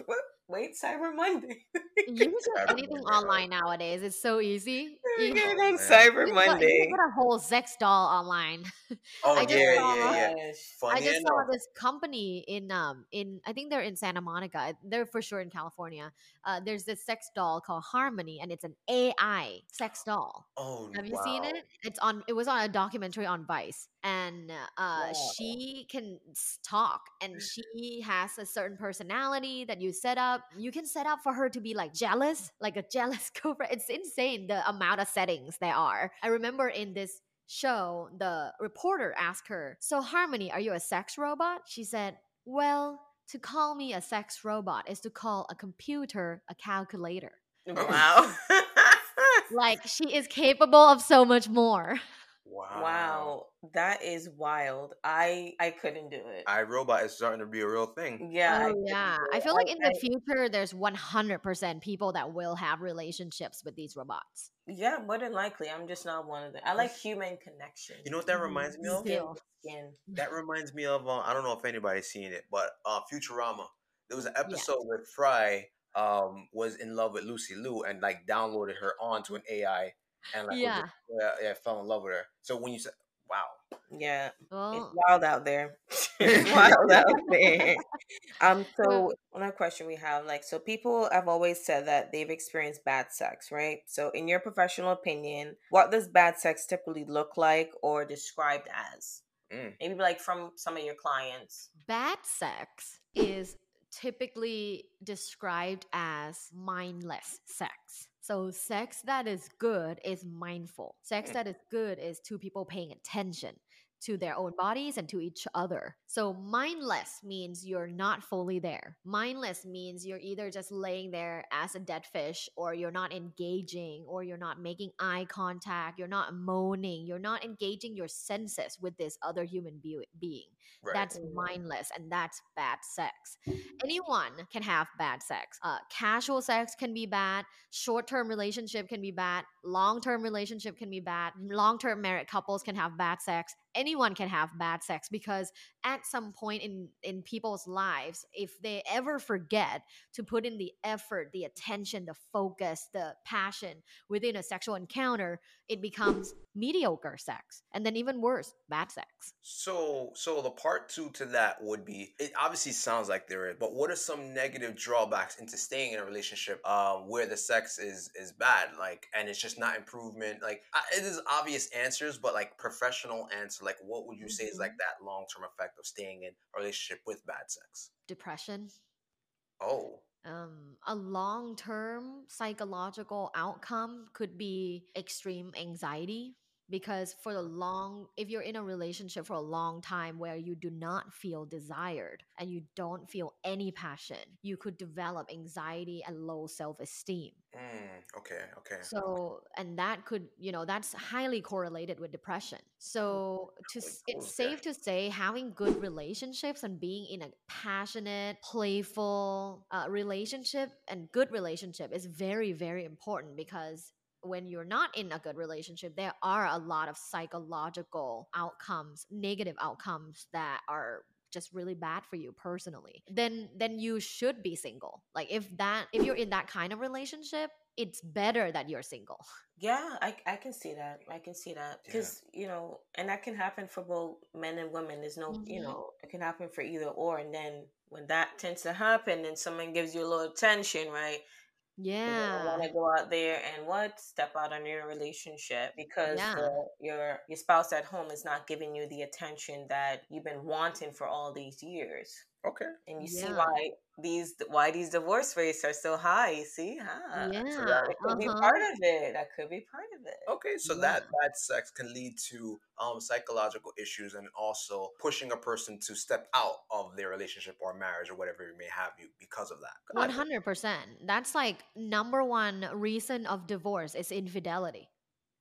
What? Wait, Cyber Monday. you can get anything Monday, online nowadays it's so easy Let me you, get it Oh, on. Cyber you can get- you Monday. can get a whole sex doll online Oh I yeah, just yeah, saw- yeah, yeah. Funny I just saw this company in um in I think they're in Santa Monica. They're for sure in California. Uh, there's this sex doll called Harmony, and it's an AI sex doll. Oh, Have you seen it? It's on. It was on a documentary on Vice, and uh, Wow. she can talk, and she has a certain personality that you set up. You can set up for her to be like jealous, like a jealous girlfriend. It's insane the amount of settings there are. I remember in this show, the reporter asked her, So, Harmony, are you a sex robot? She said, Well, to call me a sex robot is to call a computer a calculator. Wow. Like, she is capable of so much more. Wow. wow. That is wild. I I couldn't do it. iRobot is starting to be a real thing. yeah. Oh, couldn't yeah. I feel like in the future, there's 100% people that will have relationships with these robots. Yeah, more than likely. I'm just not one of them. I like human connection. You know what that Mhm. reminds me of? skin Still. skin. That reminds me of uh, I don't know if anybody's seen it, but uh, Futurama. There was an episode where Fry um, was in love with Lucy Liu and like downloaded her onto an AI and like Yeah. just- yeah, yeah, fell in love with her. So when you said, "Wow," Yeah, it's wild out there. it's wild out there. Um. So another question we have, like, so people have always said that they've experienced bad sex, right? So, in your professional opinion, what does bad sex typically look like or described as? Mm. Maybe like from some of your clients. bad sex is typically described as mindless sex. So, sex that is good is mindful. Sex Mm. that is good is two people paying attention to their own bodies and to each other. So, mindless means you're not fully there. Mindless means you're either just laying there as a dead fish, or you're not engaging, or you're not making eye contact, you're not moaning, you're not engaging your senses with this other human be- being. right? That's mindless and that's bad sex. Anyone can have bad sex. Uh, casual sex can be bad. Short term relationship can be bad. Long term relationship can be bad. Long term married couples can have bad sex. Anyone can have bad sex because at some point in in people's lives, if they ever forget to put in the effort, the attention, the focus, the passion within a sexual encounter, it becomes mediocre sex, and then even worse, bad sex. So, so the part two to that would be it obviously sounds like there is, but what are some negative drawbacks into staying in a relationship uh, where the sex is is bad, like, and it's just not improvement? Like, I, it is obvious answers, but like professional answer, like, what would you say is like that long term effect of staying in a relationship with bad sex? Depression. Oh, um, a long term psychological outcome could be extreme anxiety because for the long if you're in a relationship for a long time where you do not feel desired and you don't feel any passion you could develop anxiety and low self-esteem. Mm, okay, okay. so and that could you know that's highly correlated with depression. So to it's safe to say having good relationships and being in a passionate playful uh, relationship and good relationship is very very important because when you're not in a good relationship there are a lot of psychological outcomes negative outcomes that are just really bad for you personally then then you should be single like if that if you're in that kind of relationship it's better that you're single Yeah, I, I can see that. I can see that Yeah. because you know, and that can happen for both men and women. There's no, you Mhm. know, it can happen for either or. And then when that tends to happen, and someone gives you a little attention, right? You yeah want to go out there and what step out on your relationship because Yeah. the, your your spouse at home is not giving you the attention that you've been wanting for all these years. Okay. And you see why these why these divorce rates are so high. You see, huh? yeah So that could be uh-huh. part of it. That could be part of it. Okay, so Yeah. that bad sex can lead to um, psychological issues and also pushing a person to step out of their relationship or marriage or whatever it may have you because of that. Got One it. hundred percent. That's like number one reason of divorce is infidelity.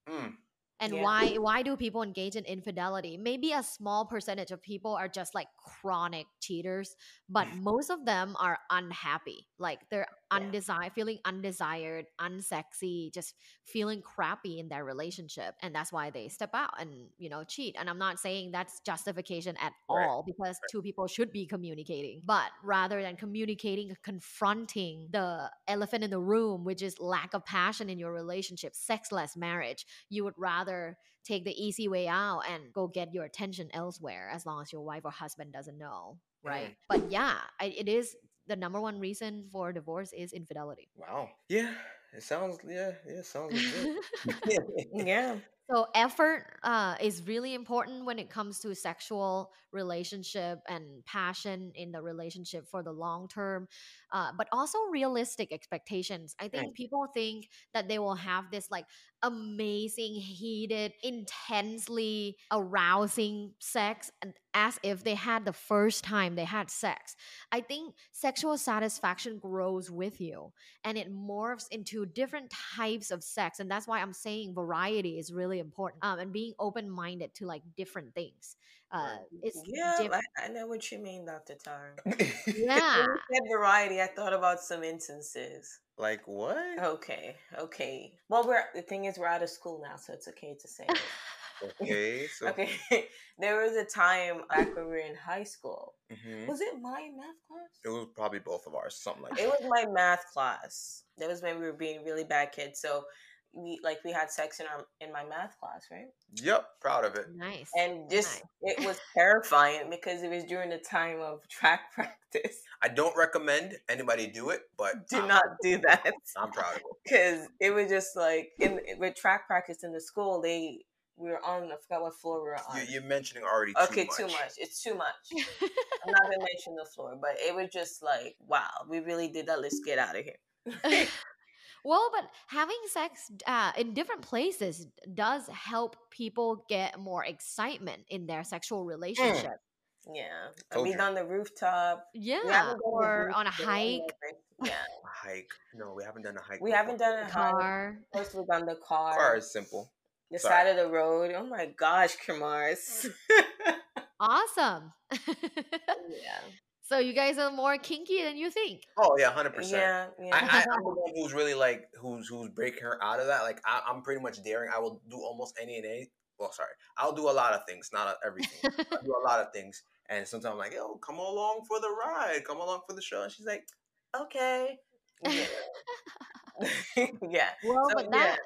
Mm, And Yeah. why why do people engage in infidelity? Maybe a small percentage of people are just like chronic cheaters, but most of them are unhappy. Like they're Yeah. undesired, feeling undesired, unsexy, just feeling crappy in their relationship, and that's why they step out and you know cheat. And I'm not saying that's justification at Right. all because two people should be communicating, but rather than communicating, confronting the elephant in the room, which is lack of passion in your relationship, sexless marriage, you would rather take the easy way out and go get your attention elsewhere as long as your wife or husband doesn't know right but yeah it is the number one reason for divorce is infidelity wow. Yeah, it sounds. Yeah, yeah, it sounds legit. Yeah. so effort uh, is really important when it comes to sexual relationship and passion in the relationship for the long term uh, but also realistic expectations i think people think that they will have this like amazing, heated, intensely arousing sex and as if they had the first time they had sex. I think sexual satisfaction grows with you and it morphs into different types of sex. And that's why I'm saying variety is really important um, and being open minded to like different things. Uh, it's Yeah, diff- I, I know what you mean, Dr. Tar. yeah. When you said variety, I thought about some instances. Like what? Okay, okay. Well, we're the thing is we're out of school now, so it's okay to say. Okay, so okay, there was a time back when we were in high school. Mhm. Was it my math class? it was probably both of ours, something like It that. was my math class. That was when we were being really bad kids. So we like we had sex in our in my math class, right? Yep, proud of it. Nice. And just Nice. it was terrifying because it was during the time of track practice. I don't recommend anybody do it, but Do I'm, not do that. I'm proud of it. because it was just like in with track practice in the school they we were on I forgot what floor we were on. You, you're mentioning already too okay, much. too much. It's too much. I'm not gonna mention the floor, but it was just like wow, we really did that. Let's get out of here. well, but having sex uh, in different places does help people get more excitement in their sexual relationship. Yeah, Told we you. done the rooftop. Yeah, We haven't done the or on a hike, Yeah, A hike. No, we haven't done a hike. we haven't done a hike. car. First, we done the car. Car is simple. the sorry. side of the road. Oh my gosh, Kamars. Awesome. yeah, so you guys are more kinky than you think. Oh yeah, hundred percent. yeah, yeah. I, I, I'm the one who's really like who's who's breaking her out of that. Like I, I'm pretty much daring. I will do almost any and any. Well, sorry, I'll do a lot of things, not everything. I do a lot of things, and sometimes I'm like, "Yo, come along for the ride, come along for the show." And she's like, "Okay." yeah. yeah. Well, So, but that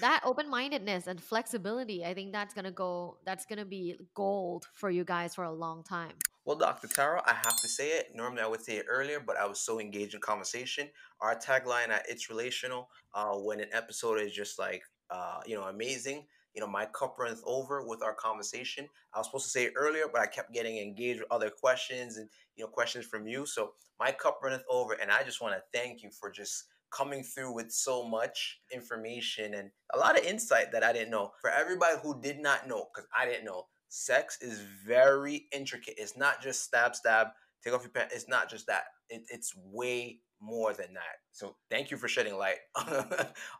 that open mindedness and flexibility, I think that's gonna go. That's gonna be gold for you guys for a long time. Well, Dr. Tara, I have to say it. Normally, I would say it earlier, but I was so engaged in conversation. Our tagline at It's Relational, uh, when an episode is just like, uh, you know, amazing, you know, my cup runneth over with our conversation. I was supposed to say it earlier, but I kept getting engaged with other questions and, you know, questions from you. So my cup runneth over. And I just want to thank you for just coming through with so much information and a lot of insight that I didn't know. For everybody who did not know, because I didn't know, sex is very intricate. It's not just stab, stab, take off your pants. It's not just that. It, it's way more than that. So thank you for shedding light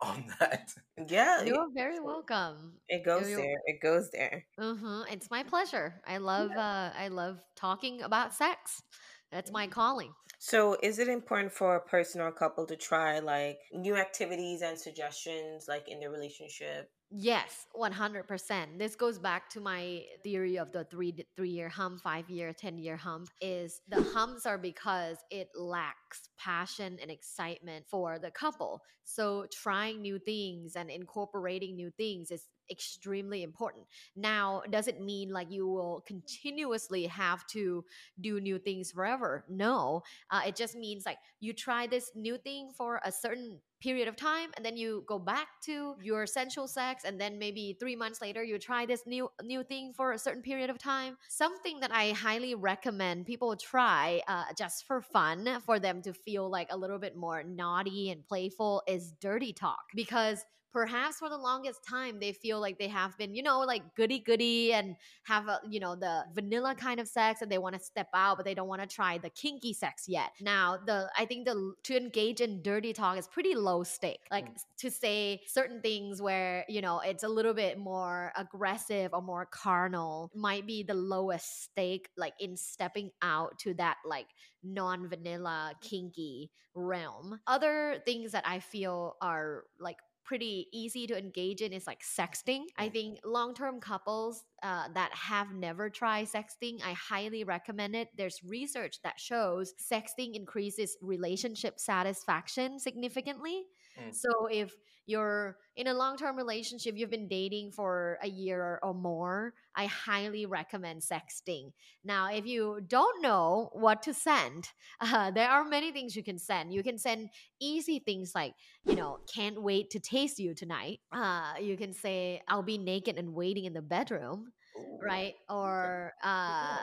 on that. Yeah, You're very welcome. it goes you're- there. It goes there. hmm It's my pleasure. I love. Uh, I love talking about sex. That's my calling. So, is it important for a person or a couple to try like new activities and suggestions, like in their relationship? Yes, one hundred percent. This goes back to my theory of the three three year hump, five year, ten year hump. Is the humps are because it lacks passion and excitement for the couple. So trying new things and incorporating new things is extremely important. Now, does it mean like you will continuously have to do new things forever? No, uh, it just means like you try this new thing for a certain period of time and then you go back to your sensual sex and then maybe 3 months later you try this new new thing for a certain period of time. Something that i highly recommend people try uh, just for fun for them to feel like a little bit more naughty and playful is dirty talk because perhaps for the longest time they feel like they have been you know like goody goody and have a you know the vanilla kind of sex and they want to step out but they don't want to try the kinky sex yet. Now the i think the to engage in dirty talk is pretty low stake. Like Mm. to say certain things where you know it's a little bit more aggressive or more carnal might be the lowest stake like in stepping out to that like non-vanilla kinky realm. Other things that i feel are like pretty easy to engage in is like sexting. I think long term couples uh, that have never tried sexting, I highly recommend it. There's research that shows sexting increases relationship satisfaction significantly. Mm. So if you're in a long term relationship, you've been dating for a year or more, I highly recommend sexting. Now, if you don't know what to send, uh, there are many things you can send. You can send easy things like, you know, can't wait to taste you tonight. Uh, you can say, I'll be naked and waiting in the bedroom, Ooh. right? Or, uh,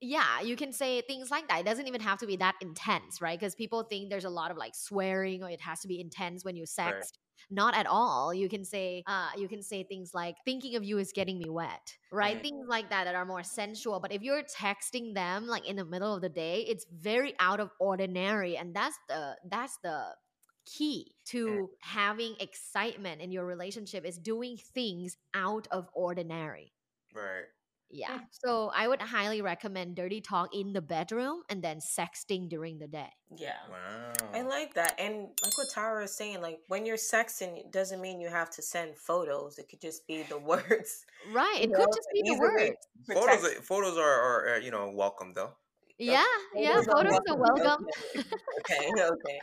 yeah, you can say things like that. It doesn't even have to be that intense, right? Because people think there's a lot of like swearing or it has to be intense when you sext. Not at all. You can say, uh, you can say things like, thinking of you is getting me wet, right? Mhm. Things like that that are more sensual. But if you're texting them like in the middle of the day, it's very out of ordinary. And that's the, that's the, key to having excitement in your relationship is doing things out of ordinary Right. Yeah. So I would highly recommend dirty talk in the bedroom and then sexting during the day. Yeah. Wow. I like that. And like what Tara is saying, like when you're sexting, it doesn't mean you have to send photos. It could just be the words. Right. It You could know, just be the these are ways words. to photos. Are, photos are, are, are, you know welcome though. Yeah. Yeah. Photos are welcome. okay, okay.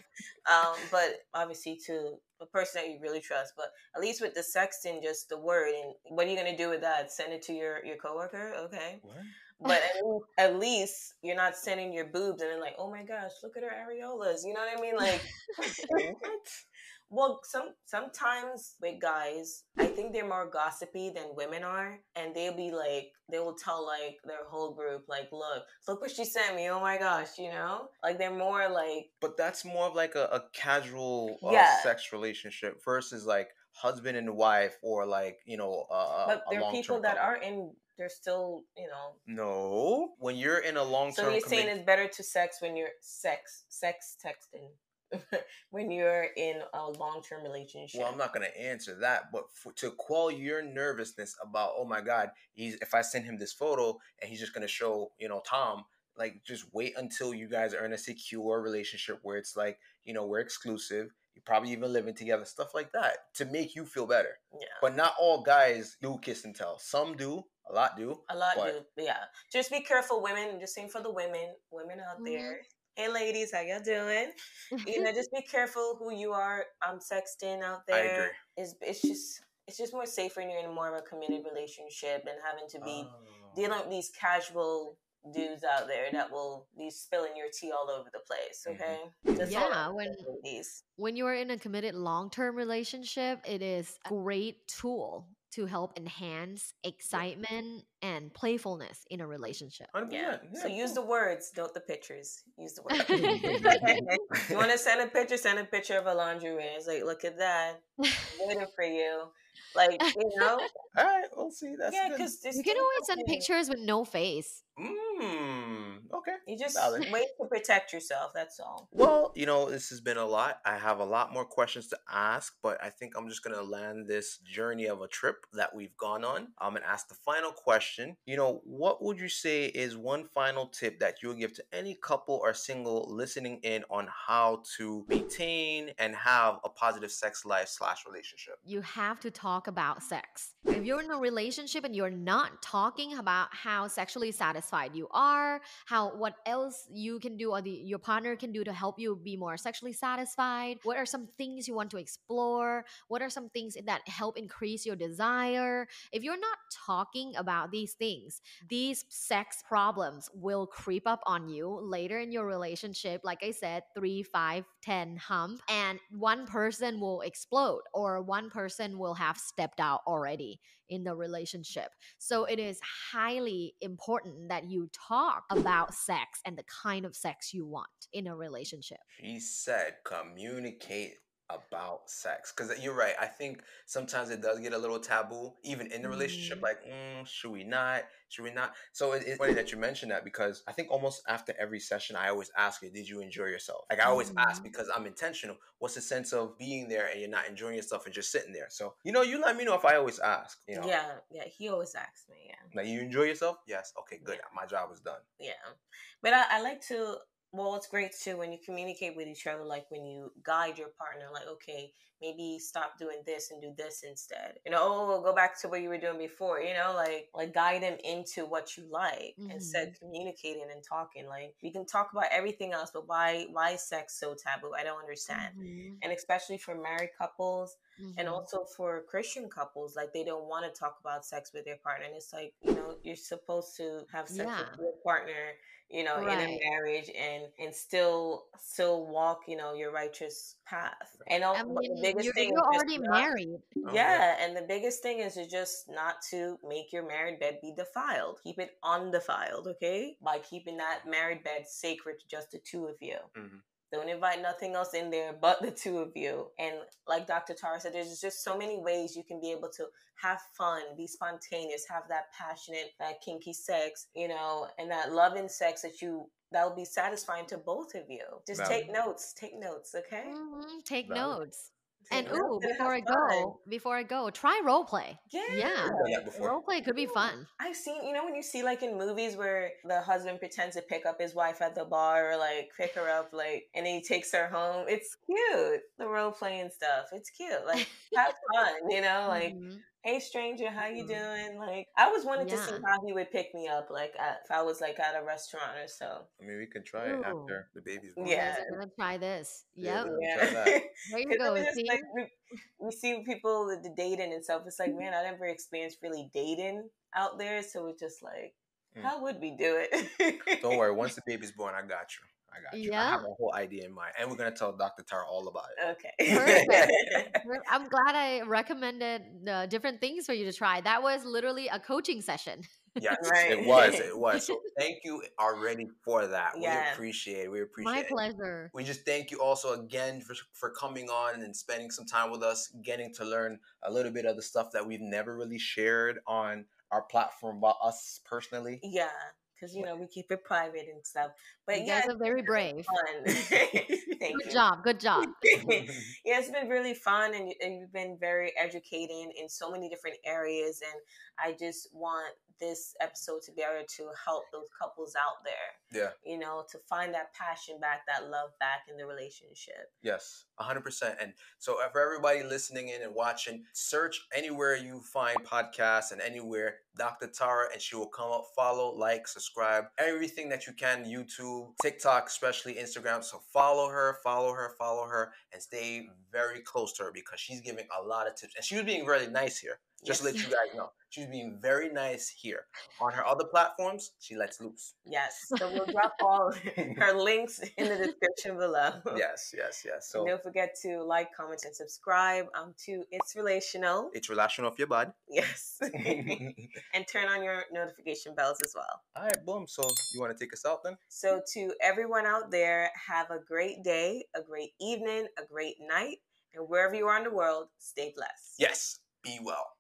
Um, but obviously to a person that you really trust. But at least with the sexting, just the word, and what are you gonna do with that? Send it to your your coworker, okay? What? But at least, at least you're not sending your boobs and then like, oh my gosh, look at her areolas. You know what I mean? Like, well, some sometimes with guys, I think they're more gossipy than women are, and they'll be like, they will tell like their whole group, like, look, look what she sent me. Oh my gosh, you know, like they're more like, But that's more of like a, a casual uh, Yeah. sex relationship versus like husband and wife or like you know uh, but there are people that couple. are in, they're still, you know. No, when you're in a long term. So you're saying it's better to sex when you're sex sex texting. when you're in a long-term relationship Well, I'm not gonna answer that, but for, to quell your nervousness about, oh my God, he's if I send him this photo and he's just gonna show, you know, Tom, like just wait until you guys are in a secure relationship where it's like, you know, we're exclusive. You're probably even living together, stuff like that, to make you feel better. yeah But not all guys do kiss and tell. Some do, a lot do. A lot But- do, yeah. Just be careful, women. Just saying for the women, women out Mhm. there. Hey, ladies, how y'all doing? You know, just be careful who you are. I'm sexting out there. I agree. It's it's just it's just more safer when you're in more of a committed relationship than having to be Oh. dealing with these casual dudes out there that will be spilling your tea all over the place. Mhm. Okay, all Yeah, when- when you're in a committed long-term relationship it is a great tool to help enhance excitement and playfulness in a relationship 100%, Yeah. So yeah, use the words, don't the pictures. Use the words. you want to send a picture? Send a picture of a lingerie. It's like, look at that, waiting for you. Like, you know, All right, we'll see. That's yeah, good. because you can always send pictures with no face Mm, okay. You just Valid. wait to protect yourself. That's all. Well, you know, this has been a lot. I have a lot more questions to ask, but I think I'm just going to land this journey of a trip that we've gone on. I'm going to ask the final question. You know, what would you say is one final tip that you would give to any couple or single listening in on how to maintain and have a positive sex life slash relationship? you have to talk about sex. If you're in a relationship and you're not talking about how sexually satisfied you are, how what else you can do or the, your partner can do to help you be more sexually satisfied, what are some things you want to explore, what are some things that help increase your desire. If you're not talking about these things, these sex problems will creep up on you later in your relationship. Like I said, three, five, ten hump, and one person will explode or one person will have stepped out already in the relationship. So it is highly important that you talk about sex and the kind of sex you want in a relationship. She said communicate about sex because you're right i think sometimes it does get a little taboo even in the relationship Mhm. like mm, should we not should we not so it- it's funny that you mentioned that because i think almost after every session i always ask you did you enjoy yourself like i always ask Mhm. because i'm intentional what's the sense of being there and you're not enjoying yourself and just sitting there so you know you let me know if i always ask you know Yeah, yeah. He always asks me. Yeah, like you enjoy yourself yes okay good Yeah. my job is done yeah. But I, I like to. Well, it's great too when you communicate with each other. Like when you guide your partner, like okay, maybe stop doing this and do this instead. You know, oh, go back to what you were doing before. You know, like like guide them into what you like instead of communicating and talking. Like we can talk about everything else, but why why is sex so taboo? I don't understand. Mhm, And especially for married couples, and mhm. also for christian couples like they don't want to talk about sex with their partner and it's like you know you're supposed to have sex Yeah. with your partner you know in a marriage and and still still walk you know your righteous path and all, I but the mean, biggest you're, thing you're already not- married. Yeah, and the biggest thing is to just not to make your married bed be defiled. Keep it undefiled, okay? By keeping that married bed sacred to just the two of you. Mhm. Don't invite nothing else in there but the two of you. And like Dr. Tara said, there's just so many ways you can be able to have fun, be spontaneous, have that passionate, that kinky sex, you know, and that loving sex that you that will be satisfying to both of you. Just Valid. take notes. Take notes, okay? Mhm, Take Valid. notes. Take And ooh, have before I go, before I go, try role play. yeah, Yeah. I've done that before. Role play could be fun. I've seen, you know, when you see like in movies where the husband pretends to pick up his wife at the bar or like pick her up, like, and then he takes her home. It's cute. The role playing stuff. It's cute. Like, have fun, you know, like, Mhm. Hey stranger, how you Mhm. doing? Like, I always wanted to see how he would pick me up, like, at, if I was like at a restaurant or so. I mean, we can try it after the baby's born. Yeah. guys are gonna try this. Yeah, Yep. we'll Yeah. try that. There you 'Cause go. I mean, it's See? like, we, we see people with the dating and stuff. It's like, man, I never experienced really dating out there, so it's just like, Mm. how would we do it? Don't worry. Once the baby's born, I got you. I got you. I have a whole idea in mind, and we're gonna tell Dr. Tara all about it. Okay. Perfect. I'm glad I recommended uh, different things for you to try. That was literally a coaching session. Yes, Right. it was. It was. So thank you already for that. We appreciate it. We appreciate My it. pleasure. We just thank you also again for, for coming on and spending some time with us, getting to learn a little bit of the stuff that we've never really shared on our platform about us personally. yeah, because you know we keep it private and stuff. But you yeah, guys are very brave. fun. Thank Good you. job. Good job. yeah, it's been really fun and, and you've been very educating in so many different areas. And I just want this episode to be able to help those couples out there, Yeah. you know, to find that passion back, that love back in the relationship. Yes, 100%. And so, for everybody listening in and watching, search anywhere you find podcasts and anywhere Dr. Tara, and she will come up. Follow, like, subscribe, everything that you can YouTube, TikTok, especially Instagram. So, follow her, follow her, follow her, and stay very close to her because she's giving a lot of tips. And she was being really nice here. Just to let you guys know, she's being very nice here. On her other platforms, she lets loose. Yes. So we'll drop all her links in the description below. Yes, yes, yes. And don't forget to like, comment, and subscribe um, to It's Relational. it's relational of your body. Yes. and turn on your notification bells as well. All right, boom. So you want to take us out then? So, to everyone out there, have a great day, a great evening, a great night, and wherever you are in the world, stay blessed. Yes. Be well.